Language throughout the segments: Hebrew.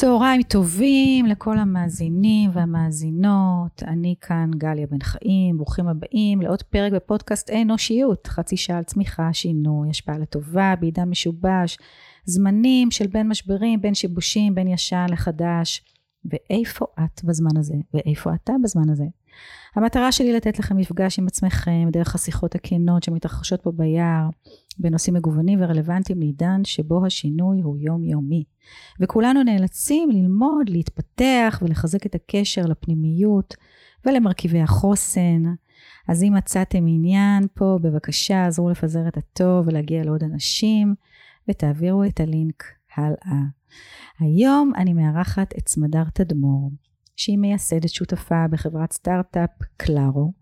צהריים טובים לכל המאזינים והמאזינות, אני כאן גליה בן חיים, ברוכים הבאים לעוד פרק בפודקאסט אנושיות, חצי שעה על צמיחה, שינוי, השפעה לטובה, בעידן משובש, זמנים של בין משברים, בין שיבושים, בין ישן לחדש, ואיפה את בזמן הזה, ואיפה אתה בזמן הזה. המטרה שלי לתת לכם מפגש עם עצמכם דרך השיחות הכנות שמתרחשות פה ביער בנושאים מגוונים ורלוונטיים לעידן שבו השינוי הוא יומיומי. וכולנו נאלצים ללמוד, להתפתח ולחזק את הקשר לפנימיות ולמרכיבי החוסן. אז אם מצאתם עניין פה, בבקשה עזרו לפזר את הטוב ולהגיע לעוד אנשים ותעבירו את הלינק הלאה. היום אני מארחת את סמדר תדמור. שהיא מייסדת שותפה בחברת סטארט-אפ קלארו.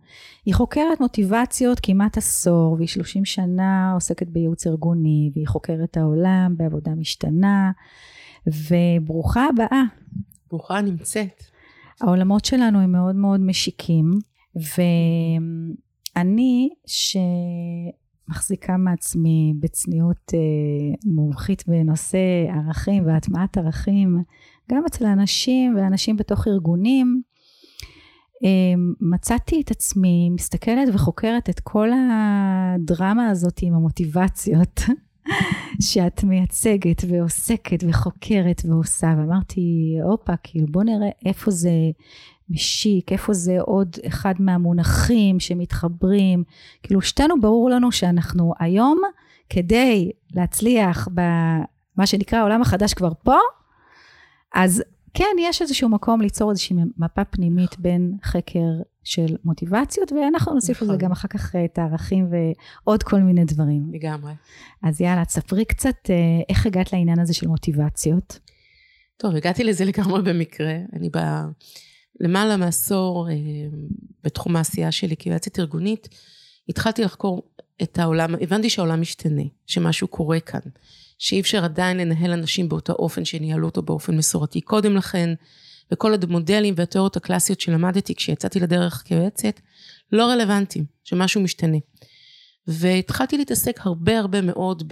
היא חוקרת מוטיבציות כמעט עשור, והיא 30 שנה עוסקת בייעוץ ארגוני, והיא חוקרת העולם בעבודה משתנה, וברוכה הבאה. ברוכה נמצאת. העולמות שלנו הם מאוד מאוד משיקים, ואני, שמחזיקה מעצמי בצניעות אה, מומחית בנושא ערכים והטמעת ערכים, גם אצל האנשים ואנשים בתוך ארגונים, אמ, מצאתי את עצמי מסתכלת וחוקרת את כל הדרמה הזאת עם המוטיבציות שאת מייצגת ועוסקת וחוקרת ועושה, ואמרתי, הופה, כאילו בוא נראה איפה זה משיק, איפה זה עוד אחד מהמונחים שמתחברים, כאילו שתינו ברור לנו שאנחנו היום, כדי להצליח במה שנקרא העולם החדש כבר פה, אז כן, יש איזשהו מקום ליצור איזושהי מפה פנימית בין חקר של מוטיבציות, ואנחנו נוסיף לזה נכון. גם אחר כך את הערכים ועוד כל מיני דברים. לגמרי. אז יאללה, תספרי קצת אה, איך הגעת לעניין הזה של מוטיבציות. טוב, הגעתי לזה לגמרי במקרה. אני ב... למעלה מעשור אה, בתחום העשייה שלי כיועצת ארגונית, התחלתי לחקור את העולם, הבנתי שהעולם משתנה, שמשהו קורה כאן. שאי אפשר עדיין לנהל אנשים באותו אופן שניהלו אותו באופן מסורתי קודם לכן, וכל המודלים והתיאוריות הקלאסיות שלמדתי כשיצאתי לדרך כיועצת, לא רלוונטיים, שמשהו משתנה. והתחלתי להתעסק הרבה הרבה מאוד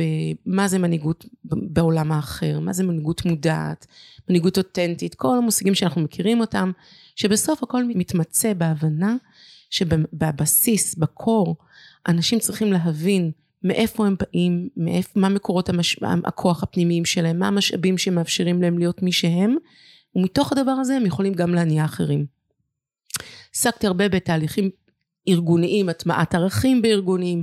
במה זה מנהיגות בעולם האחר, מה זה מנהיגות מודעת, מנהיגות אותנטית, כל המושגים שאנחנו מכירים אותם, שבסוף הכל מתמצא בהבנה שבבסיס, בקור, אנשים צריכים להבין מאיפה הם באים, מאיפה, מה מקורות המש... הכוח הפנימיים שלהם, מה המשאבים שמאפשרים להם להיות מי שהם, ומתוך הדבר הזה הם יכולים גם להניע אחרים. עסקתי הרבה בתהליכים ארגוניים, הטמעת ערכים בארגונים,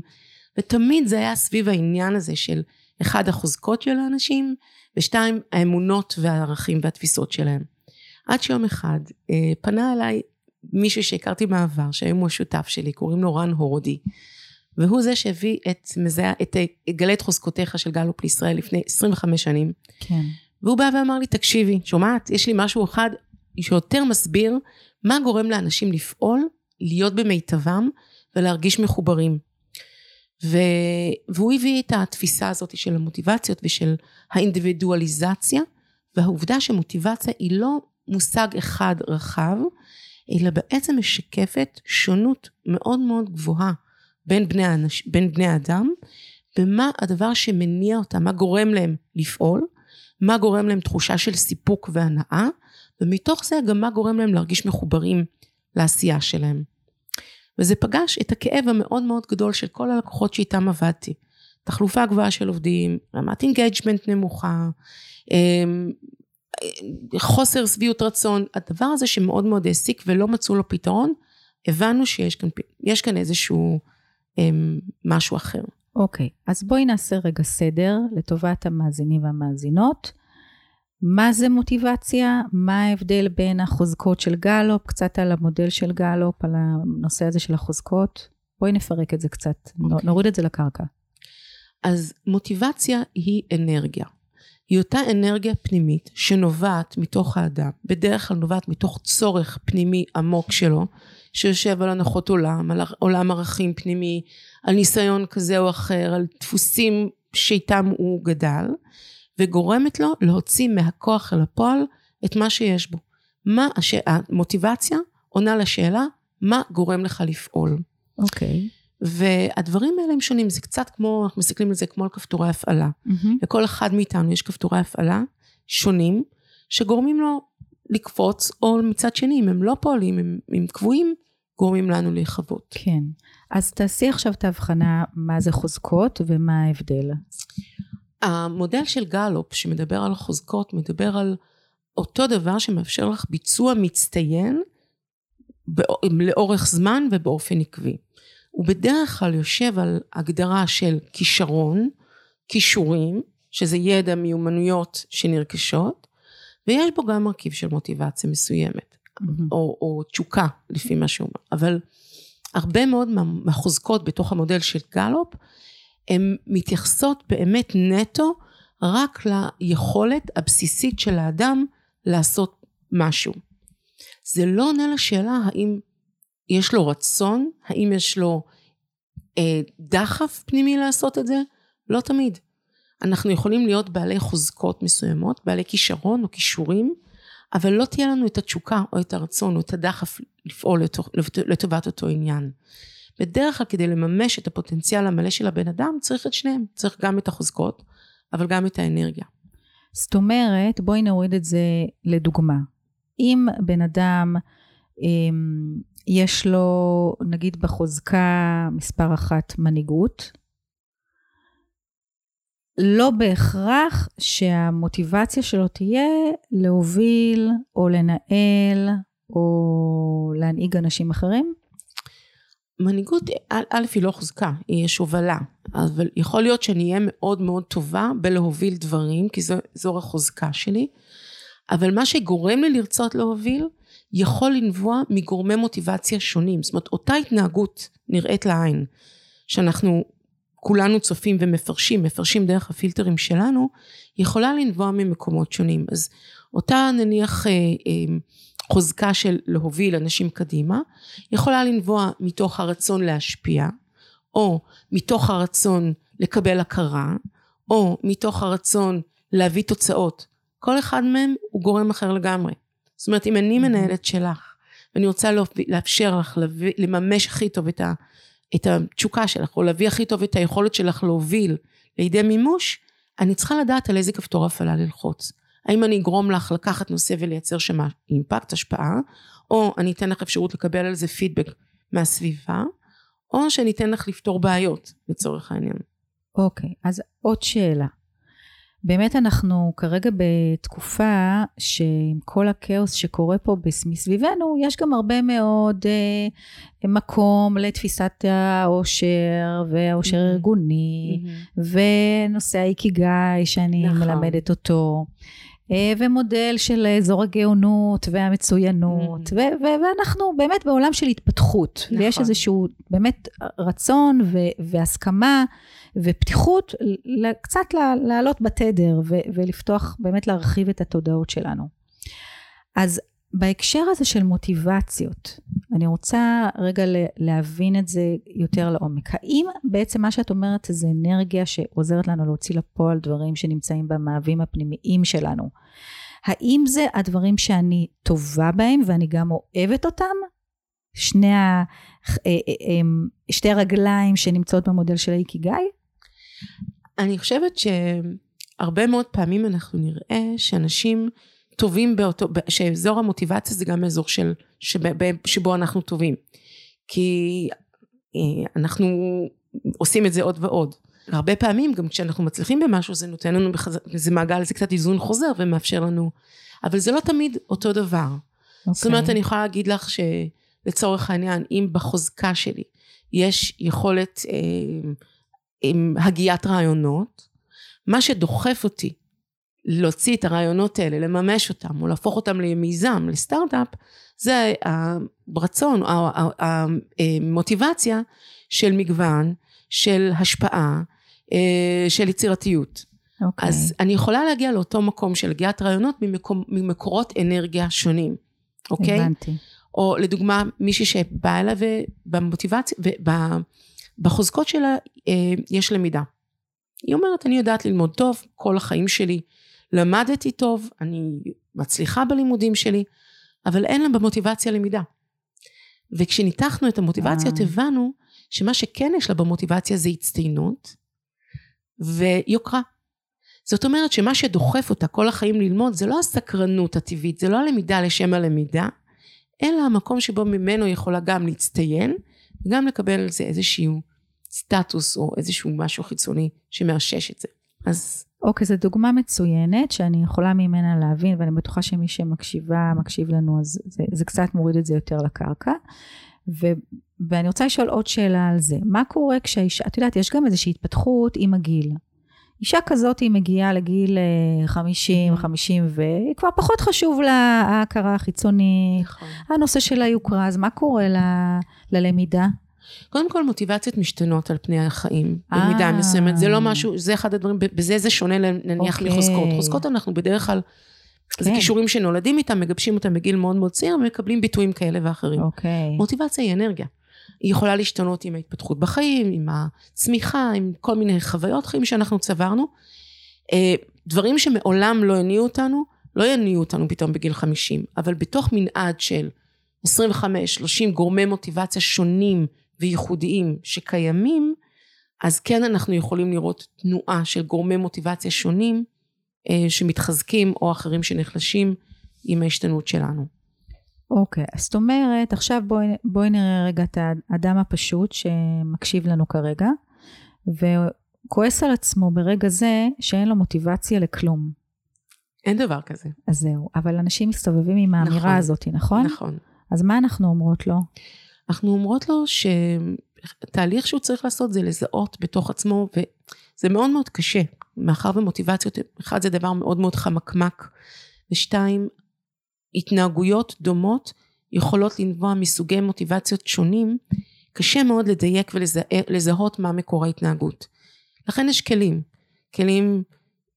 ותמיד זה היה סביב העניין הזה של אחד החוזקות של האנשים, ושתיים האמונות והערכים והתפיסות שלהם. עד שיום אחד אה, פנה אליי מישהו שהכרתי מהעבר, שהיום הוא השותף שלי, קוראים לו רן הורודי. והוא זה שהביא את, מזהה, את גלה את חוזקותיך של גלופ לישראל לפני 25 שנים. כן. והוא בא ואמר לי, תקשיבי, שומעת, יש לי משהו אחד שיותר מסביר מה גורם לאנשים לפעול, להיות במיטבם ולהרגיש מחוברים. ו... והוא הביא את התפיסה הזאת של המוטיבציות ושל האינדיבידואליזציה, והעובדה שמוטיבציה היא לא מושג אחד רחב, אלא בעצם משקפת שונות מאוד מאוד גבוהה בין בני, האנש, בין בני האדם, ומה הדבר שמניע אותם, מה גורם להם לפעול, מה גורם להם תחושה של סיפוק והנאה, ומתוך זה גם מה גורם להם להרגיש מחוברים לעשייה שלהם. וזה פגש את הכאב המאוד מאוד גדול של כל הלקוחות שאיתם עבדתי. תחלופה גבוהה של עובדים, רמת engagement נמוכה, אמ, חוסר שביעות רצון, הדבר הזה שמאוד מאוד העסיק ולא מצאו לו פתרון, הבנו שיש כאן, כאן איזשהו משהו אחר. אוקיי, okay, אז בואי נעשה רגע סדר לטובת המאזינים והמאזינות. מה זה מוטיבציה? מה ההבדל בין החוזקות של גלופ, קצת על המודל של גלופ, על הנושא הזה של החוזקות? בואי נפרק את זה קצת, okay. אוקיי. נוריד את זה לקרקע. אז מוטיבציה היא אנרגיה. היא אותה אנרגיה פנימית שנובעת מתוך האדם, בדרך כלל נובעת מתוך צורך פנימי עמוק שלו, שיושב על הנחות עולם, על עולם ערכים פנימי, על ניסיון כזה או אחר, על דפוסים שאיתם הוא גדל, וגורמת לו להוציא מהכוח אל הפועל את מה שיש בו. מה הש... המוטיבציה עונה לשאלה, מה גורם לך לפעול. אוקיי. Okay. והדברים האלה הם שונים, זה קצת כמו, אנחנו מסתכלים על זה כמו על כפתורי הפעלה. Mm-hmm. לכל אחד מאיתנו יש כפתורי הפעלה שונים, שגורמים לו לקפוץ, או מצד שני, אם הם לא פועלים, אם הם קבועים, גורמים לנו להיכבות. כן. אז תעשי עכשיו את ההבחנה מה זה חוזקות ומה ההבדל. המודל של גלופ שמדבר על חוזקות, מדבר על אותו דבר שמאפשר לך ביצוע מצטיין לאורך זמן ובאופן עקבי. הוא בדרך כלל יושב על הגדרה של כישרון, כישורים, שזה ידע, מיומנויות שנרכשות, ויש בו גם מרכיב של מוטיבציה מסוימת, mm-hmm. או, או תשוקה, לפי מה שהוא אומר. אבל הרבה מאוד מהחוזקות בתוך המודל של גלופ, הן מתייחסות באמת נטו רק ליכולת הבסיסית של האדם לעשות משהו. זה לא עונה לשאלה האם יש לו רצון, האם יש לו אה, דחף פנימי לעשות את זה? לא תמיד. אנחנו יכולים להיות בעלי חוזקות מסוימות, בעלי כישרון או כישורים, אבל לא תהיה לנו את התשוקה או את הרצון או את הדחף לפעול לטובת אותו עניין. בדרך כלל כדי לממש את הפוטנציאל המלא של הבן אדם צריך את שניהם, צריך גם את החוזקות, אבל גם את האנרגיה. זאת אומרת, בואי נוריד את זה לדוגמה. אם בן אדם אמ, יש לו נגיד בחוזקה מספר אחת מנהיגות, לא בהכרח שהמוטיבציה שלו תהיה להוביל או לנהל או להנהיג אנשים אחרים? מנהיגות, א', היא לא חוזקה, היא יש הובלה, אבל יכול להיות שאני אהיה מאוד מאוד טובה בלהוביל דברים, כי זו, זו החוזקה שלי, אבל מה שגורם לי לרצות להוביל, יכול לנבוע מגורמי מוטיבציה שונים. זאת אומרת, אותה התנהגות נראית לעין, שאנחנו כולנו צופים ומפרשים, מפרשים דרך הפילטרים שלנו, יכולה לנבוע ממקומות שונים. אז אותה נניח אה, אה, חוזקה של להוביל אנשים קדימה, יכולה לנבוע מתוך הרצון להשפיע, או מתוך הרצון לקבל הכרה, או מתוך הרצון להביא תוצאות. כל אחד מהם הוא גורם אחר לגמרי. זאת אומרת, אם אני מנהלת שלך, ואני רוצה לאפשר לך לממש הכי טוב את, ה, את התשוקה שלך, או להביא הכי טוב את היכולת שלך להוביל לידי מימוש, אני צריכה לדעת על איזה כפתור הפעלה ללחוץ. האם אני אגרום לך לקחת נושא ולייצר שם אימפקט, השפעה, או אני אתן לך אפשרות לקבל על זה פידבק מהסביבה, או שאני אתן לך לפתור בעיות, לצורך העניין. אוקיי, okay, אז עוד שאלה. באמת אנחנו כרגע בתקופה שעם כל הכאוס שקורה פה מסביבנו, יש גם הרבה מאוד אה, מקום לתפיסת העושר והעושר mm-hmm. הארגוני, mm-hmm. ונושא האיקיגאי שאני נכון. מלמדת אותו. אה, ומודל של אזור הגאונות והמצוינות, mm-hmm. ו- ו- ואנחנו באמת בעולם של התפתחות, נכון. ויש איזשהו באמת רצון ו- והסכמה ופתיחות קצת לעלות בתדר ו- ולפתוח, באמת להרחיב את התודעות שלנו. אז בהקשר הזה של מוטיבציות, אני רוצה רגע להבין את זה יותר לעומק. האם בעצם מה שאת אומרת זה אנרגיה שעוזרת לנו להוציא לפועל דברים שנמצאים במאווים הפנימיים שלנו? האם זה הדברים שאני טובה בהם ואני גם אוהבת אותם? שני ה... אה, אה, אה, שתי הרגליים שנמצאות במודל של האיקיגאי? אני חושבת שהרבה מאוד פעמים אנחנו נראה שאנשים טובים באותו, שאזור המוטיבציה זה גם אזור של, שב, שבו אנחנו טובים. כי אה, אנחנו עושים את זה עוד ועוד. הרבה פעמים גם כשאנחנו מצליחים במשהו זה נותן לנו, בחז... זה מעגל, זה קצת איזון חוזר ומאפשר לנו, אבל זה לא תמיד אותו דבר. Okay. זאת אומרת אוקיי. אני יכולה להגיד לך שלצורך העניין אם בחוזקה שלי יש יכולת אה, עם הגיית רעיונות, מה שדוחף אותי להוציא את הרעיונות האלה, לממש אותם, או להפוך אותם למיזם, לסטארט-אפ, זה הרצון, המוטיבציה של מגוון, של השפעה, אה, של יצירתיות. Okay. אוקיי. אז אני יכולה להגיע לאותו מקום של הגיית רעיונות ממקום, ממקורות אנרגיה שונים, אוקיי? Okay? הבנתי. או לדוגמה, מישהי שבאה אליי ובמוטיבציה, בחוזקות שלה אה, יש למידה. היא אומרת, אני יודעת ללמוד טוב, כל החיים שלי למדתי טוב, אני מצליחה בלימודים שלי, אבל אין לה במוטיבציה למידה. וכשניתחנו את המוטיבציות אה. הבנו שמה שכן יש לה במוטיבציה זה הצטיינות ויוקרה. זאת אומרת שמה שדוחף אותה כל החיים ללמוד זה לא הסקרנות הטבעית, זה לא הלמידה לשם הלמידה, אלא המקום שבו ממנו יכולה גם להצטיין, וגם לקבל על זה איזשהו סטטוס או איזשהו משהו חיצוני שמאשש את זה. אז... אוקיי, זו דוגמה מצוינת שאני יכולה ממנה להבין, ואני בטוחה שמי שמקשיבה, מקשיב לנו, אז זה, זה קצת מוריד את זה יותר לקרקע. ו, ואני רוצה לשאול עוד שאלה על זה. מה קורה כשהאישה, את יודעת, יש גם איזושהי התפתחות עם הגיל. אישה כזאת היא מגיעה לגיל 50, אה, 50 והיא כבר פחות חשוב לה ההכרה החיצונית, נכון. הנושא של היוקרה, אז מה קורה ל, ללמידה? קודם כל מוטיבציות משתנות על פני החיים, במידה אה. מסוימת, זה לא משהו, זה אחד הדברים, בזה זה שונה נניח אוקיי. מחוזקות. חוזקות אנחנו בדרך כלל, כן. זה כישורים שנולדים איתם, מגבשים אותם בגיל מאוד מאוד צעיר, ומקבלים ביטויים כאלה ואחרים. אוקיי. מוטיבציה היא אנרגיה. היא יכולה להשתנות עם ההתפתחות בחיים, עם הצמיחה, עם כל מיני חוויות חיים שאנחנו צברנו. אה, דברים שמעולם לא הניעו אותנו, לא יניעו אותנו פתאום בגיל 50, אבל בתוך מנעד של 25-30 גורמי מוטיבציה שונים וייחודיים שקיימים, אז כן אנחנו יכולים לראות תנועה של גורמי מוטיבציה שונים אה, שמתחזקים או אחרים שנחלשים עם ההשתנות שלנו. אוקיי, אז זאת אומרת, עכשיו בואי, בואי נראה רגע את האדם הפשוט שמקשיב לנו כרגע, וכועס על עצמו ברגע זה שאין לו מוטיבציה לכלום. אין דבר כזה. אז זהו, אבל אנשים מסתובבים עם האמירה נכון, הזאת, נכון? נכון. אז מה אנחנו אומרות לו? אנחנו אומרות לו שתהליך שהוא צריך לעשות זה לזהות בתוך עצמו, וזה מאוד מאוד קשה, מאחר ומוטיבציות, אחד זה דבר מאוד מאוד חמקמק, ושתיים, התנהגויות דומות יכולות לנבוע מסוגי מוטיבציות שונים, קשה מאוד לדייק ולזהות מה מקור ההתנהגות. לכן יש כלים, כלים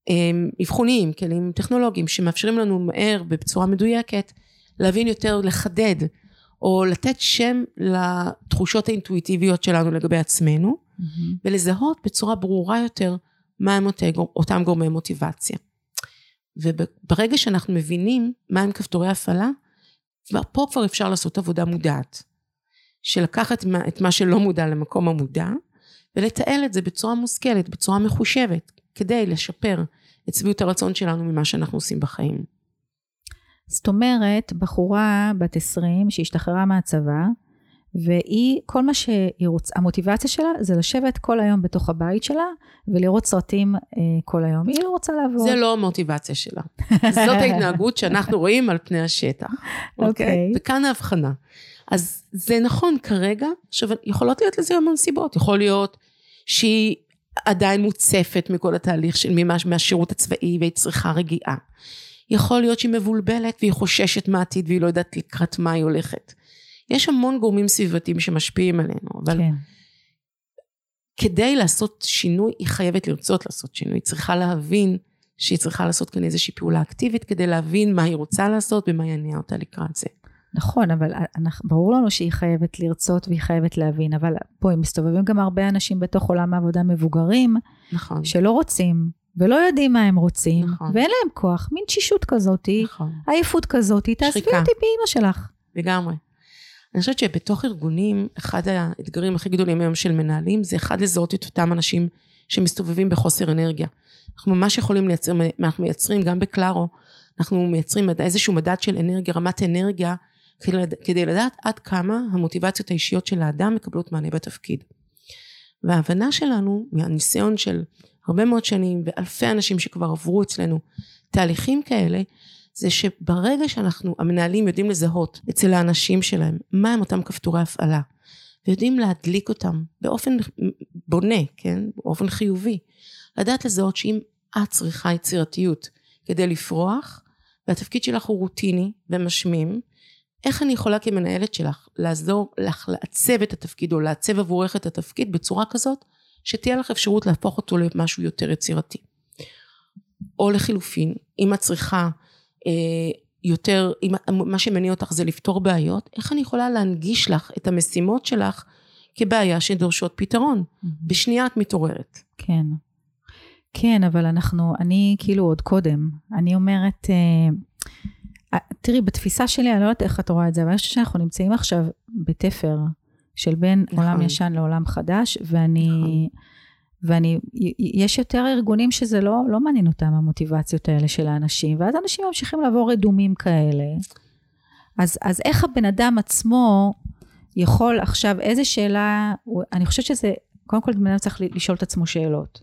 אמ, אבחוניים, כלים טכנולוגיים שמאפשרים לנו מהר ובצורה מדויקת להבין יותר, לחדד או לתת שם לתחושות האינטואיטיביות שלנו לגבי עצמנו mm-hmm. ולזהות בצורה ברורה יותר מהם אותם גורמי מוטיבציה. וברגע שאנחנו מבינים מהם כפתורי הפעלה, פה כבר אפשר לעשות עבודה מודעת. של לקחת את מה שלא מודע למקום המודע, ולתעל את זה בצורה מושכלת, בצורה מחושבת, כדי לשפר את שביעות הרצון שלנו ממה שאנחנו עושים בחיים. זאת אומרת, בחורה בת 20 שהשתחררה מהצבא, והיא, כל מה שהיא רוצה, המוטיבציה שלה זה לשבת כל היום בתוך הבית שלה ולראות סרטים אה, כל היום. היא לא רוצה לעבוד. זה לא המוטיבציה שלה. זאת ההתנהגות שאנחנו רואים על פני השטח. אוקיי? Okay. אוקיי? וכאן ההבחנה. אז זה נכון כרגע, עכשיו יכולות להיות לזה המון סיבות. יכול להיות שהיא עדיין מוצפת מכל התהליך של ממש מהשירות הצבאי והיא צריכה רגיעה. יכול להיות שהיא מבולבלת והיא חוששת מהעתיד והיא לא יודעת לקראת מה היא הולכת. יש המון גורמים סביבתיים שמשפיעים עלינו, אבל כן. כדי לעשות שינוי, היא חייבת לרצות לעשות שינוי, היא צריכה להבין שהיא צריכה לעשות כאן איזושהי פעולה אקטיבית כדי להבין מה היא רוצה לעשות ומה יניע אותה לקראת זה. נכון, אבל אנחנו, ברור לנו שהיא חייבת לרצות והיא חייבת להבין, אבל פה הם מסתובבים גם הרבה אנשים בתוך עולם העבודה מבוגרים, נכון. שלא רוצים ולא יודעים מה הם רוצים, נכון. ואין להם כוח, מין תשישות כזאת, נכון. עייפות כזאת, תעזבי אותי באימא שלך. לגמרי. אני חושבת שבתוך ארגונים, אחד האתגרים הכי גדולים היום של מנהלים, זה אחד לזהות את אותם אנשים שמסתובבים בחוסר אנרגיה. אנחנו ממש יכולים לייצר, אנחנו מייצרים גם בקלארו, אנחנו מייצרים איזשהו מדד של אנרגיה, רמת אנרגיה, כדי לדעת עד כמה המוטיבציות האישיות של האדם מקבלות מענה בתפקיד. וההבנה שלנו, מהניסיון של הרבה מאוד שנים ואלפי אנשים שכבר עברו אצלנו תהליכים כאלה, זה שברגע שאנחנו, המנהלים יודעים לזהות אצל האנשים שלהם, מהם אותם כפתורי הפעלה, ויודעים להדליק אותם באופן בונה, כן? באופן חיובי. לדעת לזהות שאם את צריכה יצירתיות כדי לפרוח, והתפקיד שלך הוא רוטיני ומשמים, איך אני יכולה כמנהלת שלך לעזור לך לעצב את התפקיד או לעצב עבורך את התפקיד בצורה כזאת שתהיה לך אפשרות להפוך אותו למשהו יותר יצירתי. או לחילופין, אם את צריכה אה, יותר, אם מה שמניע אותך זה לפתור בעיות, איך אני יכולה להנגיש לך את המשימות שלך כבעיה שדורשות פתרון? Mm-hmm. בשנייה את מתעוררת. כן. כן, אבל אנחנו, אני כאילו עוד קודם, אני אומרת, אה, תראי, בתפיסה שלי, אני לא יודעת איך את רואה את זה, אבל אני חושבת שאנחנו נמצאים עכשיו בתפר של בין נכון. עולם ישן לעולם חדש, ואני... נכון. ואני, יש יותר ארגונים שזה לא, לא מעניין אותם המוטיבציות האלה של האנשים, ואז אנשים ממשיכים לעבור רדומים כאלה. אז, אז איך הבן אדם עצמו יכול עכשיו, איזה שאלה, אני חושבת שזה, קודם כל בן אדם צריך לשאול את עצמו שאלות.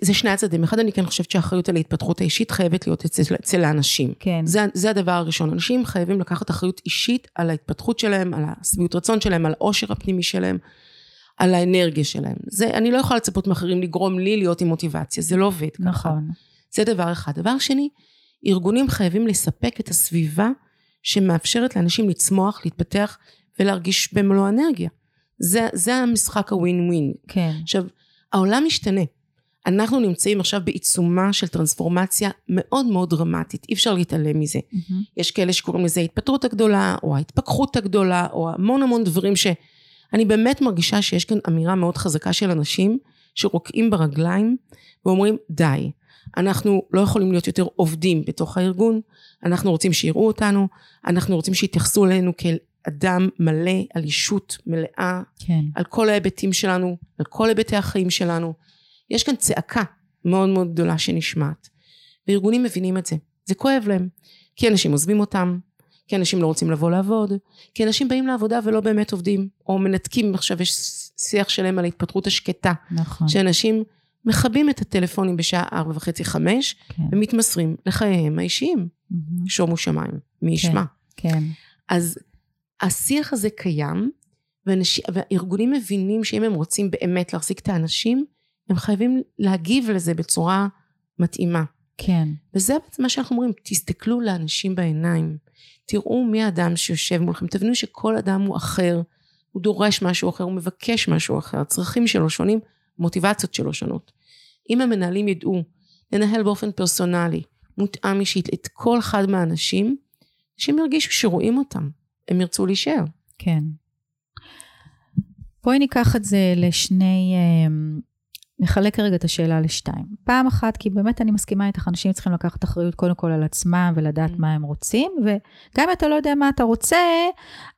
זה שני הצדדים. אחד, אני כן חושבת שהאחריות על ההתפתחות האישית חייבת להיות אצל, אצל האנשים. כן. זה, זה הדבר הראשון. אנשים חייבים לקחת אחריות אישית על ההתפתחות שלהם, על השביעות רצון שלהם, על העושר הפנימי שלהם, על האנרגיה שלהם. זה, אני לא יכולה לצפות מאחרים לגרום לי להיות עם מוטיבציה, זה לא עובד. ככה. נכון. זה דבר אחד. דבר שני, ארגונים חייבים לספק את הסביבה שמאפשרת לאנשים לצמוח, להתפתח ולהרגיש במלוא האנרגיה. זה, זה המשחק הווין ווין. כן. עכשיו, העולם משתנה. אנחנו נמצאים עכשיו בעיצומה של טרנספורמציה מאוד מאוד דרמטית, אי אפשר להתעלם מזה. Mm-hmm. יש כאלה שקוראים לזה ההתפטרות הגדולה, או ההתפכחות הגדולה, או המון המון דברים שאני באמת מרגישה שיש כאן אמירה מאוד חזקה של אנשים שרוקעים ברגליים ואומרים די, אנחנו לא יכולים להיות יותר עובדים בתוך הארגון, אנחנו רוצים שיראו אותנו, אנחנו רוצים שיתייחסו אלינו כאל אדם מלא, על אישות מלאה, כן. על כל ההיבטים שלנו, על כל היבטי החיים שלנו. יש כאן צעקה מאוד מאוד גדולה שנשמעת. וארגונים מבינים את זה. זה כואב להם. כי אנשים עוזבים אותם, כי אנשים לא רוצים לבוא לעבוד, כי אנשים באים לעבודה ולא באמת עובדים, או מנתקים, עכשיו יש שיח שלם על ההתפטרות השקטה. נכון. שאנשים מכבים את הטלפונים בשעה ארבע וחצי חמש, כן. ומתמסרים לחייהם האישיים. Mm-hmm. שומו שמיים, מי כן, ישמע. כן. אז השיח הזה קיים, ואנש, והארגונים מבינים שאם הם רוצים באמת להחזיק את האנשים, הם חייבים להגיב לזה בצורה מתאימה. כן. וזה בעצם מה שאנחנו אומרים, תסתכלו לאנשים בעיניים, תראו מי האדם שיושב מולכם, תבינו שכל אדם הוא אחר, הוא דורש משהו אחר, הוא מבקש משהו אחר, הצרכים שלו שונים, מוטיבציות שלו שונות. אם המנהלים ידעו לנהל באופן פרסונלי, מותאם אישית את כל אחד מהאנשים, אנשים ירגישו שרואים אותם, הם ירצו להישאר. כן. בואי ניקח את זה לשני, אמ, נחלק כרגע את השאלה לשתיים. פעם אחת, כי באמת אני מסכימה איתך, אנשים צריכים לקחת אחריות קודם כל על עצמם ולדעת mm. מה הם רוצים, וגם אם אתה לא יודע מה אתה רוצה,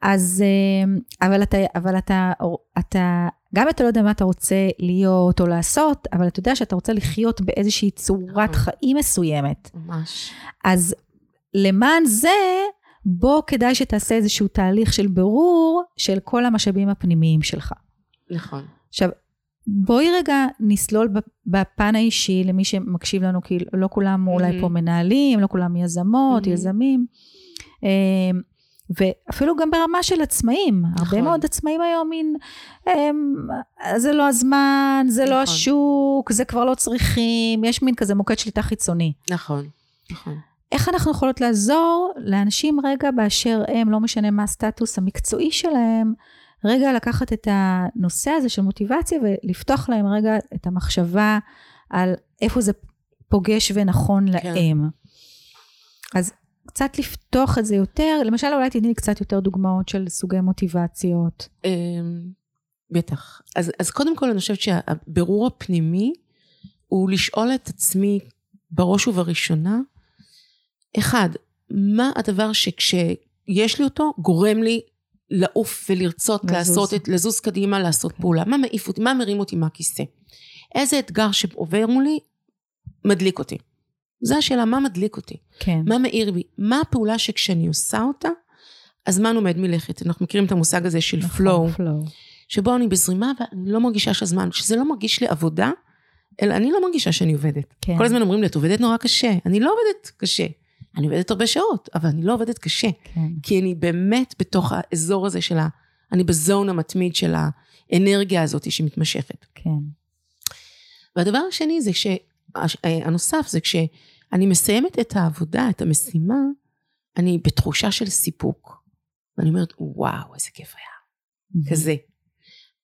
אז, אמ, אבל אתה, אבל אתה, אתה, גם אם אתה לא יודע מה אתה רוצה להיות או לעשות, אבל אתה יודע שאתה רוצה לחיות באיזושהי צורת נכון. חיים מסוימת. ממש. אז למען זה, בוא כדאי שתעשה איזשהו תהליך של בירור של כל המשאבים הפנימיים שלך. נכון. עכשיו, בואי רגע נסלול בפן האישי למי שמקשיב לנו, כי לא כולם mm-hmm. אולי פה מנהלים, לא כולם יזמות, mm-hmm. יזמים. אמ, ואפילו גם ברמה של עצמאים, נכון. הרבה מאוד עצמאים היום מין, הם, זה לא הזמן, זה לא נכון. לא השוק, זה כבר לא צריכים, יש מין כזה מוקד שליטה חיצוני. נכון, נכון. איך אנחנו יכולות לעזור לאנשים רגע באשר הם, לא משנה מה הסטטוס המקצועי שלהם, רגע לקחת את הנושא הזה של מוטיבציה ולפתוח להם רגע את המחשבה על איפה זה פוגש ונכון כן. להם. אז קצת לפתוח את זה יותר, למשל אולי תתני לי קצת יותר דוגמאות של סוגי מוטיבציות. אמ, בטח. אז, אז קודם כל אני חושבת שהבירור הפנימי הוא לשאול את עצמי בראש ובראשונה, אחד, מה הדבר שכשיש לי אותו גורם לי לעוף ולרצות לזוז. לעשות את, לזוז קדימה, לעשות okay. פעולה, מה מעיף אותי, מה מרים אותי מהכיסא, איזה אתגר שעובר מולי מדליק אותי. זו השאלה, מה מדליק אותי? כן. מה מאיר בי? מה הפעולה שכשאני עושה אותה, הזמן עומד מלכת. אנחנו מכירים את המושג הזה של נכון, flow, flow, שבו אני בזרימה ואני לא מרגישה שהזמן, שזה לא מרגיש לי עבודה, אלא אני לא מרגישה שאני עובדת. כן. כל הזמן אומרים לי, את עובדת נורא קשה. אני לא עובדת קשה. אני עובדת הרבה שעות, אבל אני לא עובדת קשה. כן. כי אני באמת בתוך האזור הזה של ה... אני בזון המתמיד של האנרגיה הזאת שמתמשכת. כן. והדבר השני זה ש... הנוסף זה כשאני מסיימת את העבודה, את המשימה, אני בתחושה של סיפוק. ואני אומרת, וואו, איזה כיף היה. Mm-hmm. כזה.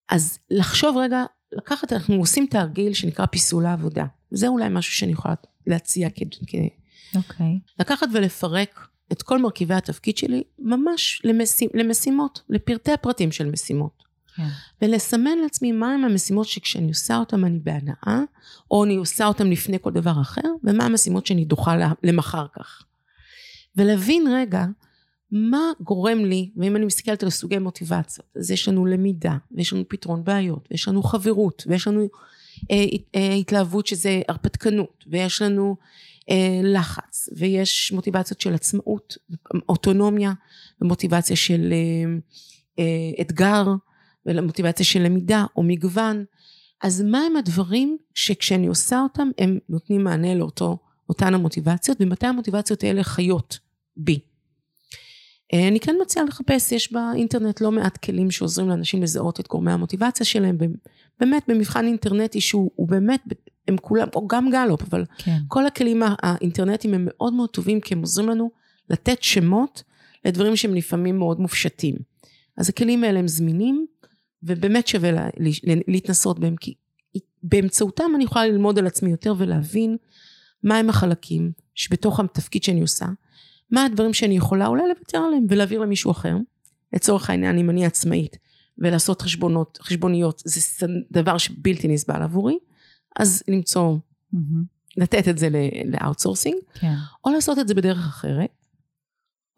אז לחשוב רגע, לקחת, אנחנו עושים תרגיל שנקרא פיסול העבודה. זה אולי משהו שאני יכולה להציע כ... אוקיי. Okay. לקחת ולפרק את כל מרכיבי התפקיד שלי ממש למשימ, למשימות, לפרטי הפרטים של משימות. כן. ולסמן לעצמי מהם המשימות שכשאני עושה אותן אני בהנאה, או אני עושה אותן לפני כל דבר אחר, ומה המשימות שאני דוחה למחר כך. ולהבין רגע, מה גורם לי, ואם אני מסתכלת על סוגי מוטיבציות, אז יש לנו למידה, ויש לנו פתרון בעיות, ויש לנו חברות, ויש לנו אה, אה, התלהבות שזה הרפתקנות, ויש לנו לחץ, ויש מוטיבציות של עצמאות, אוטונומיה, ומוטיבציה של אה, אה, אתגר, ומוטיבציה של למידה או מגוון. אז מה הם הדברים שכשאני עושה אותם, הם נותנים מענה לאותן המוטיבציות, ומתי המוטיבציות האלה חיות בי. אה, אני כן מציעה לחפש, יש באינטרנט לא מעט כלים שעוזרים לאנשים לזהות את גורמי המוטיבציה שלהם, באמת במבחן אינטרנטי שהוא באמת, הם כולם, או גם גלופ, אבל כן. כל הכלים האינטרנטיים הם מאוד מאוד טובים, כי הם עוזרים לנו לתת שמות לדברים שהם לפעמים מאוד מופשטים. אז הכלים האלה הם זמינים, ובאמת שווה לה, להתנסות בהם, כי באמצעותם אני יכולה ללמוד על עצמי יותר ולהבין מהם החלקים שבתוך התפקיד שאני עושה, מה הדברים שאני יכולה אולי לוותר עליהם ולהעביר למישהו אחר. לצורך העניין, אם אני עצמאית ולעשות חשבונות, חשבוניות, זה דבר שבלתי נסבל עבורי, אז למצוא, mm-hmm. לתת את זה ל outsourcing, כן. או לעשות את זה בדרך אחרת,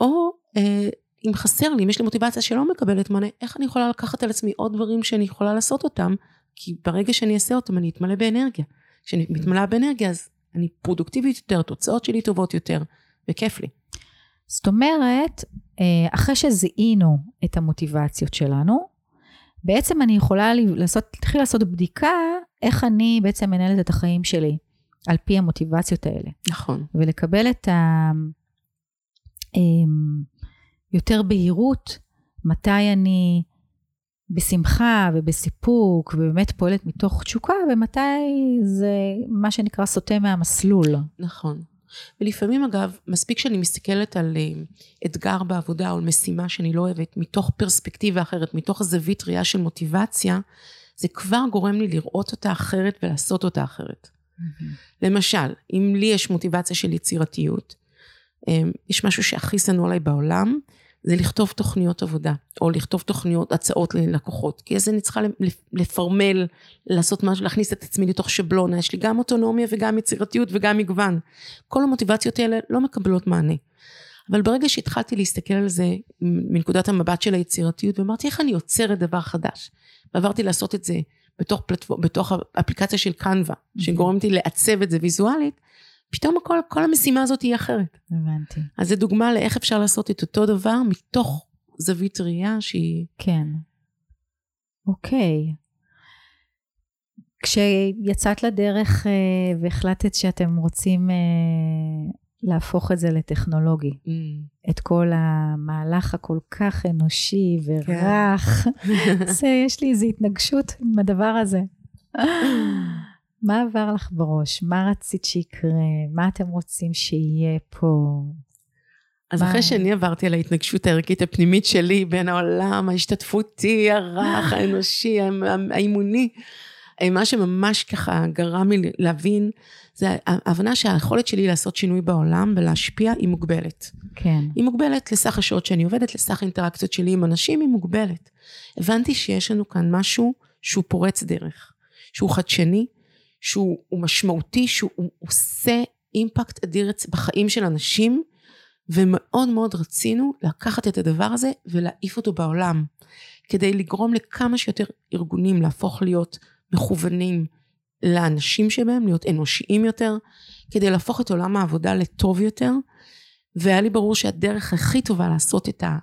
או אה, אם חסר לי, אם יש לי מוטיבציה שלא מקבלת מענה, איך אני יכולה לקחת על עצמי עוד דברים שאני יכולה לעשות אותם, כי ברגע שאני אעשה אותם אני אתמלא באנרגיה. כשאני מתמלאה באנרגיה אז אני פרודוקטיבית יותר, התוצאות שלי טובות יותר, וכיף לי. זאת אומרת, אה, אחרי שזיהינו את המוטיבציות שלנו, בעצם אני יכולה לעשות, להתחיל לעשות בדיקה איך אני בעצם מנהלת את החיים שלי על פי המוטיבציות האלה. נכון. ולקבל את ה... אמ, יותר בהירות מתי אני בשמחה ובסיפוק ובאמת פועלת מתוך תשוקה ומתי זה מה שנקרא סוטה מהמסלול. נכון. ולפעמים אגב, מספיק שאני מסתכלת על uh, אתגר בעבודה או על משימה שאני לא אוהבת, מתוך פרספקטיבה אחרת, מתוך זווית ראייה של מוטיבציה, זה כבר גורם לי לראות אותה אחרת ולעשות אותה אחרת. Mm-hmm. למשל, אם לי יש מוטיבציה של יצירתיות, um, יש משהו שהכי שנוא עליי בעולם, זה לכתוב תוכניות עבודה, או לכתוב תוכניות, הצעות ללקוחות, כי אז אני צריכה לפרמל, לעשות משהו, להכניס את עצמי לתוך שבלונה, יש לי גם אוטונומיה וגם יצירתיות וגם מגוון. כל המוטיבציות האלה לא מקבלות מענה. אבל ברגע שהתחלתי להסתכל על זה מנקודת המבט של היצירתיות, ואמרתי איך אני יוצרת דבר חדש, ועברתי לעשות את זה בתוך, פלטפור, בתוך האפליקציה של קנווה, שגורמת לי לעצב את זה ויזואלית, פתאום הכל, כל המשימה הזאת היא אחרת. הבנתי. אז זו דוגמה לאיך אפשר לעשות את אותו דבר מתוך זווית ראייה שהיא... כן. אוקיי. כשיצאת לדרך אה, והחלטת שאתם רוצים אה, להפוך את זה לטכנולוגי, mm. את כל המהלך הכל כך אנושי ורך, כן. זה, יש לי איזו התנגשות עם הדבר הזה. מה עבר לך בראש? מה רצית שיקרה? מה אתם רוצים שיהיה פה? אז מה... אחרי שאני עברתי על ההתנגשות הערכית הפנימית שלי בין העולם ההשתתפותי, הרך, האנושי, האימוני, מה שממש ככה גרם לי להבין, זה ההבנה שהיכולת שלי לעשות שינוי בעולם ולהשפיע היא מוגבלת. כן. היא מוגבלת לסך השעות שאני עובדת, לסך האינטראקציות שלי עם אנשים, היא מוגבלת. הבנתי שיש לנו כאן משהו שהוא פורץ דרך, שהוא חדשני, שהוא משמעותי, שהוא עושה אימפקט אדיר בחיים של אנשים, ומאוד מאוד רצינו לקחת את הדבר הזה ולהעיף אותו בעולם, כדי לגרום לכמה שיותר ארגונים להפוך להיות מכוונים לאנשים שבהם, להיות אנושיים יותר, כדי להפוך את עולם העבודה לטוב יותר, והיה לי ברור שהדרך הכי טובה לעשות את, ה,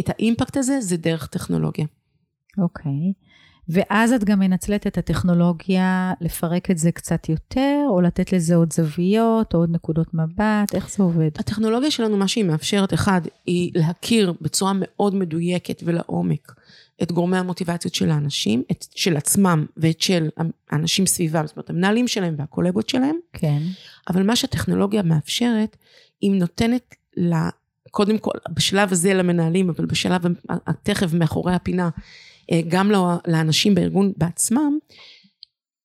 את האימפקט הזה, זה דרך טכנולוגיה. אוקיי. Okay. ואז את גם מנצלת את הטכנולוגיה לפרק את זה קצת יותר, או לתת לזה עוד זוויות, או עוד נקודות מבט, איך זה עובד? הטכנולוגיה שלנו, מה שהיא מאפשרת, אחד, היא להכיר בצורה מאוד מדויקת ולעומק את גורמי המוטיבציות של האנשים, את, של עצמם ואת של האנשים סביבם, זאת אומרת, המנהלים שלהם והקולגות שלהם. כן. אבל מה שהטכנולוגיה מאפשרת, היא נותנת לה, קודם כל, בשלב הזה למנהלים, אבל בשלב התכף מאחורי הפינה, גם לאנשים בארגון בעצמם,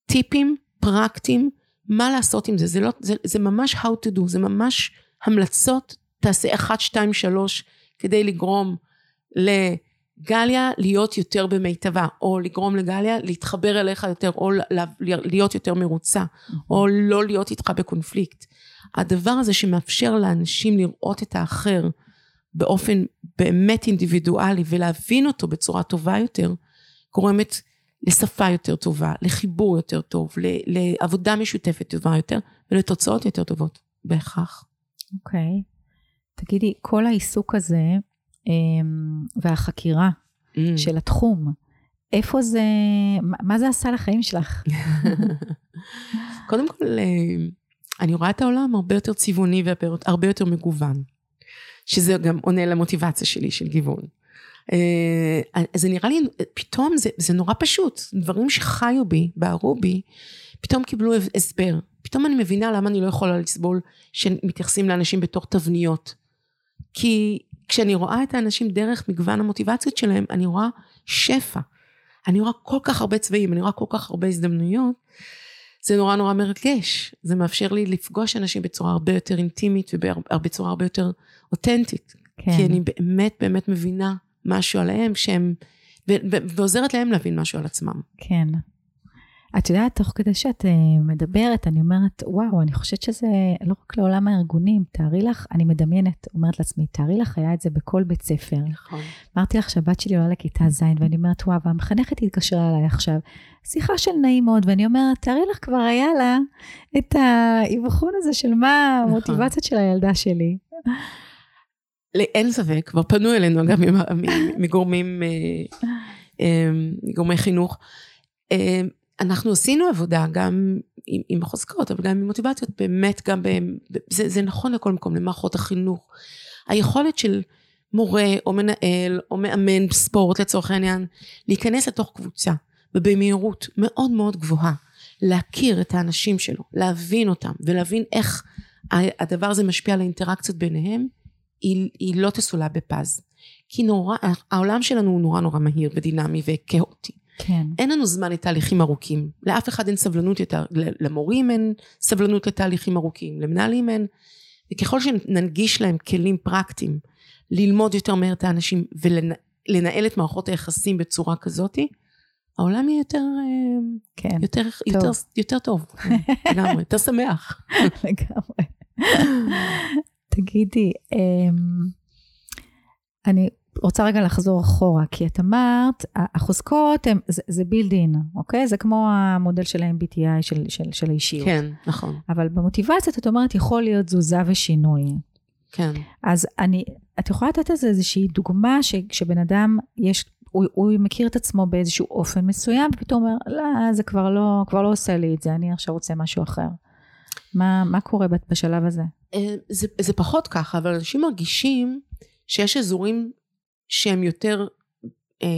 טיפים פרקטיים, מה לעשות עם זה, זה, לא, זה, זה ממש how to do, זה ממש המלצות, תעשה 1, 2, 3, כדי לגרום לגליה להיות יותר במיטבה, או לגרום לגליה להתחבר אליך יותר, או להיות יותר מרוצה, או לא להיות איתך בקונפליקט. הדבר הזה שמאפשר לאנשים לראות את האחר באופן באמת אינדיבידואלי ולהבין אותו בצורה טובה יותר, גורמת לשפה יותר טובה, לחיבור יותר טוב, לעבודה משותפת טובה יותר ולתוצאות יותר טובות, בהכרח. אוקיי. Okay. תגידי, כל העיסוק הזה אמ, והחקירה mm. של התחום, איפה זה, מה זה עשה לחיים שלך? קודם כל, אה, אני רואה את העולם הרבה יותר צבעוני והרבה יותר מגוון, שזה גם עונה למוטיבציה שלי של גיוון. אה, זה נראה לי, פתאום זה, זה נורא פשוט, דברים שחיו בי, בערו בי, פתאום קיבלו הסבר. פתאום אני מבינה למה אני לא יכולה לסבול שמתייחסים לאנשים בתור תבניות. כי כשאני רואה את האנשים דרך מגוון המוטיבציות שלהם, אני רואה שפע. אני רואה כל כך הרבה צבעים, אני רואה כל כך הרבה הזדמנויות, זה נורא נורא מרגש. זה מאפשר לי לפגוש אנשים בצורה הרבה יותר אינטימית ובצורה הרבה יותר אותנטית. כן. כי אני באמת באמת מבינה משהו עליהם שהם, ועוזרת להם להבין משהו על עצמם. כן. את יודעת, תוך כדי שאת אה, מדברת, אני אומרת, וואו, אני חושבת שזה לא רק לעולם הארגונים, תארי לך, אני מדמיינת, אומרת לעצמי, תארי לך, היה את זה בכל בית ספר. נכון. אמרתי לך שהבת שלי עולה לכיתה ז', ואני אומרת, וואו, והמחנכת התקשרה אליי עכשיו, שיחה של נעים מאוד, ואני אומרת, תארי לך, כבר היה לה את האבחון הזה של מה נכון. המוטיבציות של הילדה שלי. אין ספק, כבר פנו אלינו אגב מגורמים, אה, אה, מגורמי חינוך. אנחנו עשינו עבודה גם עם, עם החוזקות, אבל גם עם מוטיבציות, באמת גם, ב, זה, זה נכון לכל מקום, למערכות החינוך. היכולת של מורה או מנהל או מאמן ספורט לצורך העניין, להיכנס לתוך קבוצה ובמהירות מאוד מאוד גבוהה, להכיר את האנשים שלו, להבין אותם ולהבין איך הדבר הזה משפיע על האינטראקציות ביניהם, היא, היא לא תסולא בפז. כי נורא, העולם שלנו הוא נורא נורא מהיר ודינמי וכאוטי. כן. אין לנו זמן לתהליכים ארוכים. לאף אחד אין סבלנות יותר, למורים אין סבלנות לתהליכים ארוכים, למנהלים אין. וככל שננגיש להם כלים פרקטיים ללמוד יותר מהר את האנשים ולנהל את מערכות היחסים בצורה כזאתי, העולם יהיה יותר, אה, כן, יותר, טוב. יותר, יותר טוב, לגמרי, יותר שמח. לגמרי. תגידי, אמ, אני רוצה רגע לחזור אחורה, כי את אמרת, החוזקות הם, זה, זה build in, אוקיי? זה כמו המודל של ה-MBTI של, של, של האישיות. כן, נכון. אבל במוטיבציות את אומרת, יכול להיות תזוזה ושינוי. כן. אז אני, את יכולה לתת איזה איזושהי דוגמה שכשבן אדם יש, הוא, הוא מכיר את עצמו באיזשהו אופן מסוים, ופתאום אומר, לא, זה כבר לא, כבר לא עושה לי את זה, אני עכשיו רוצה משהו אחר. מה, מה קורה בשלב הזה? אה, זה, זה פחות ככה, אבל אנשים מרגישים שיש אזורים שהם יותר אה,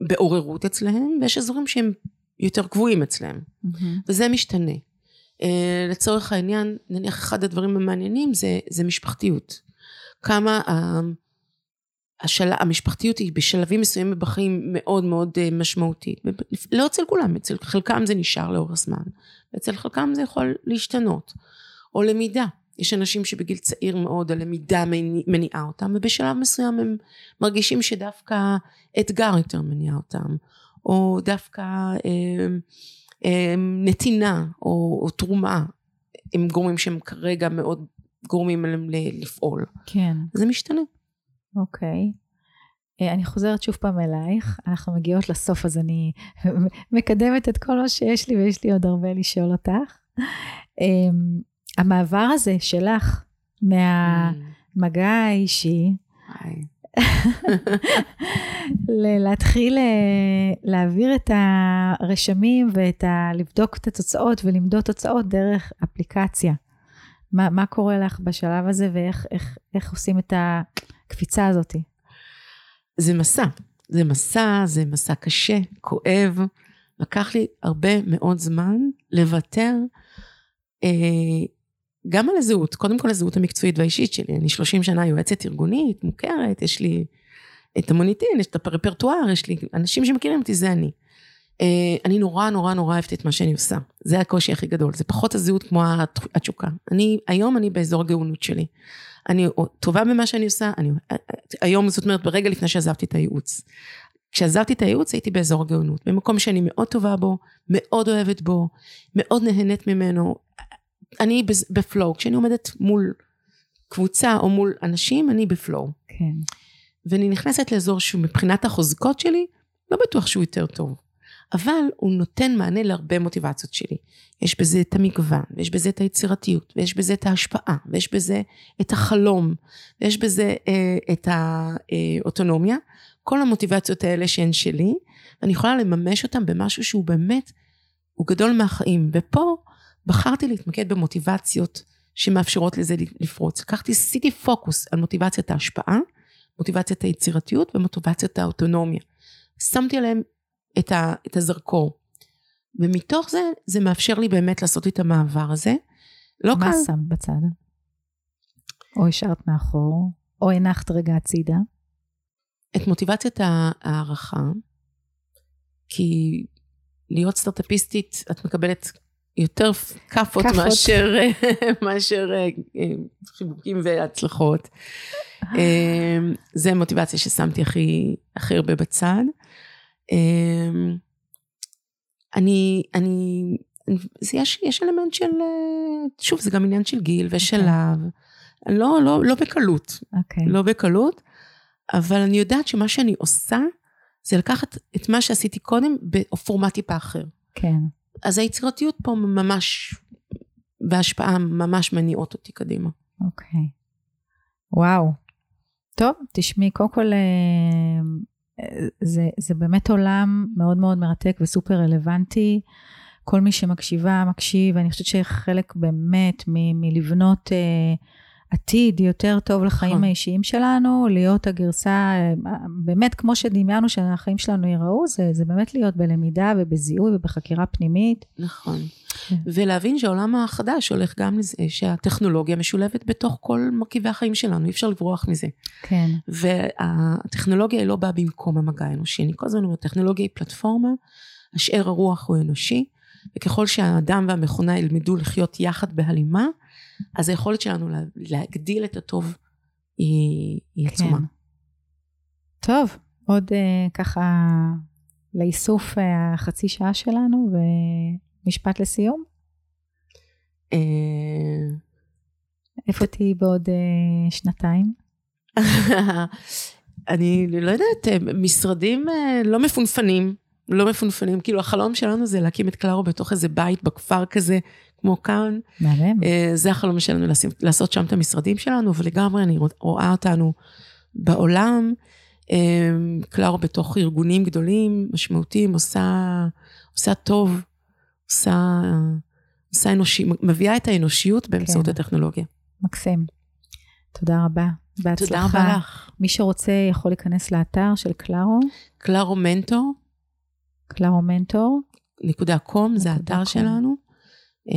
בעוררות אצלהם, ויש אזורים שהם יותר קבועים אצלם, mm-hmm. וזה משתנה. אה, לצורך העניין, נניח אחד הדברים המעניינים זה, זה משפחתיות. כמה אה, השל... המשפחתיות היא בשלבים מסוימים בחיים מאוד מאוד אה, משמעותית. לא אצל כולם, אצל חלקם זה נשאר לאורך הזמן, ואצל חלקם זה יכול להשתנות. או למידה. יש אנשים שבגיל צעיר מאוד הלמידה מניעה אותם, ובשלב מסוים הם מרגישים שדווקא אתגר יותר מניע אותם, או דווקא אה, אה, נתינה או, או תרומה, הם גורמים שהם כרגע מאוד גורמים להם לפעול. כן. זה משתנה. אוקיי. אה, אני חוזרת שוב פעם אלייך, אנחנו מגיעות לסוף אז אני מקדמת את כל מה שיש לי ויש לי עוד הרבה לשאול אותך. המעבר הזה שלך מהמגע האישי, להתחיל אה, להעביר את הרשמים ואת ה... לבדוק את התוצאות ולמדוד תוצאות דרך אפליקציה. מה, מה קורה לך בשלב הזה ואיך איך, איך עושים את הקפיצה הזאת? זה מסע. זה מסע, זה מסע קשה, כואב. לקח לי הרבה מאוד זמן לוותר אה, גם על הזהות, קודם כל הזהות המקצועית והאישית שלי. אני 30 שנה יועצת ארגונית, מוכרת, יש לי את המוניטין, יש את הרפרטואר, יש לי אנשים שמכירים אותי, זה אני. אה, אני נורא נורא נורא אוהבת את מה שאני עושה. זה הקושי הכי גדול, זה פחות הזהות כמו התשוקה. אני, היום אני באזור הגאונות שלי. אני טובה במה שאני עושה, אני, היום זאת אומרת ברגע לפני שעזבתי את הייעוץ. כשעזבתי את הייעוץ הייתי באזור הגאונות, במקום שאני מאוד טובה בו, מאוד אוהבת בו, מאוד נהנית ממנו, אני בפלואו, כשאני עומדת מול קבוצה או מול אנשים, אני בפלואו. כן. ואני נכנסת לאזור שהוא מבחינת החוזקות שלי, לא בטוח שהוא יותר טוב. אבל הוא נותן מענה להרבה מוטיבציות שלי. יש בזה את המגוון, ויש בזה את היצירתיות, ויש בזה את ההשפעה, ויש בזה את החלום, ויש בזה אה, את האוטונומיה. כל המוטיבציות האלה שהן שלי, ואני יכולה לממש אותן במשהו שהוא באמת, הוא גדול מהחיים. ופה בחרתי להתמקד במוטיבציות שמאפשרות לזה לפרוץ. לקחתי, עשיתי פוקוס על מוטיבציית ההשפעה, מוטיבציית היצירתיות ומוטיבציית האוטונומיה. שמתי עליהם את, ה, את הזרקור. ומתוך זה, זה מאפשר לי באמת לעשות את המעבר הזה. לא מה קל. שמת בצד? או השארת מאחור, או הנחת רגע הצידה? את מוטיבציית ההערכה, כי להיות סטארט-אפיסטית, את מקבלת יותר כאפות. מאשר, מאשר אה, אה, חיבוקים והצלחות. אה, זה מוטיבציה ששמתי הכי, הכי הרבה בצד. אה, אני, אני, זה יש, יש אלמנט של, שוב, זה גם עניין של גיל ושלב. לא, לא, לא בקלות, אוקיי. לא בקלות, אבל אני יודעת שמה שאני עושה, זה לקחת את מה שעשיתי קודם בפורמט טיפה אחר. כן. אז היצירתיות פה ממש, וההשפעה ממש מניעות אותי קדימה. אוקיי. וואו. טוב, תשמעי, קודם כל, אה, זה, זה באמת עולם מאוד מאוד מרתק וסופר רלוונטי. כל מי שמקשיבה, מקשיב, ואני חושבת שחלק באמת מ- מלבנות אה, עתיד יותר טוב לחיים נכון. האישיים שלנו, להיות הגרסה, אה, באמת כמו שדמיינו שהחיים שלנו ייראו, זה, זה באמת להיות בלמידה ובזיהוי ובחקירה פנימית. נכון. כן. ולהבין שהעולם החדש הולך גם לזה שהטכנולוגיה משולבת בתוך כל מרכיבי החיים שלנו, אי אפשר לברוח מזה. כן, והטכנולוגיה היא לא באה במקום המגע האנושי. אני כל הזמן אומרת, טכנולוגיה היא פלטפורמה, השאר הרוח הוא אנושי, וככל שהאדם והמכונה ילמדו לחיות יחד בהלימה, אז היכולת שלנו לה- להגדיל את הטוב היא, היא עצומה. כן. טוב, עוד אה, ככה לאיסוף אה, החצי שעה שלנו, ומשפט לסיום. אה, איפה תהיי בעוד אה, שנתיים? אני לא יודעת, משרדים אה, לא מפונפנים, לא מפונפנים, כאילו החלום שלנו זה להקים את קלארו בתוך איזה בית בכפר כזה, כמו כאן. מהמם. אה, זה החלום שלנו, לשים, לעשות שם את המשרדים שלנו, ולגמרי אני רואה אותנו בעולם. אה, קלארו בתוך ארגונים גדולים, משמעותיים, עושה, עושה טוב, עושה, עושה אנושי, מביאה את האנושיות באמצעות כן. הטכנולוגיה. מקסים. תודה רבה. בהצלחה. תודה רבה לך. מי שרוצה יכול להיכנס לאתר של קלארו, קלארו מנטור, קלארו מנטור. נקודה קום, זה האתר קום. שלנו. אה,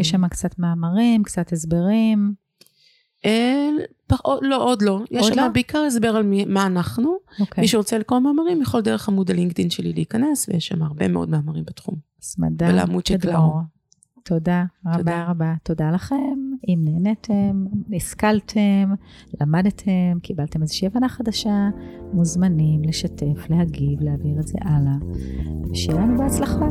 יש שם קצת מאמרים, קצת הסברים. אה, פח- עוד- לא, עוד לא. יש עוד שם לא? בעיקר הסבר על מי- מה אנחנו. אוקיי. מי שרוצה לקרוא מאמרים יכול דרך עמוד הלינקדאין שלי להיכנס, ויש שם הרבה מאוד מאמרים בתחום. סמדר ולעמוד של. קלארו. תודה רבה תודה. רבה. תודה לכם. אם נהניתם, השכלתם, למדתם, קיבלתם איזושהי הבנה חדשה, מוזמנים לשתף, להגיב, להעביר את זה הלאה. שיהיה לנו בהצלחה.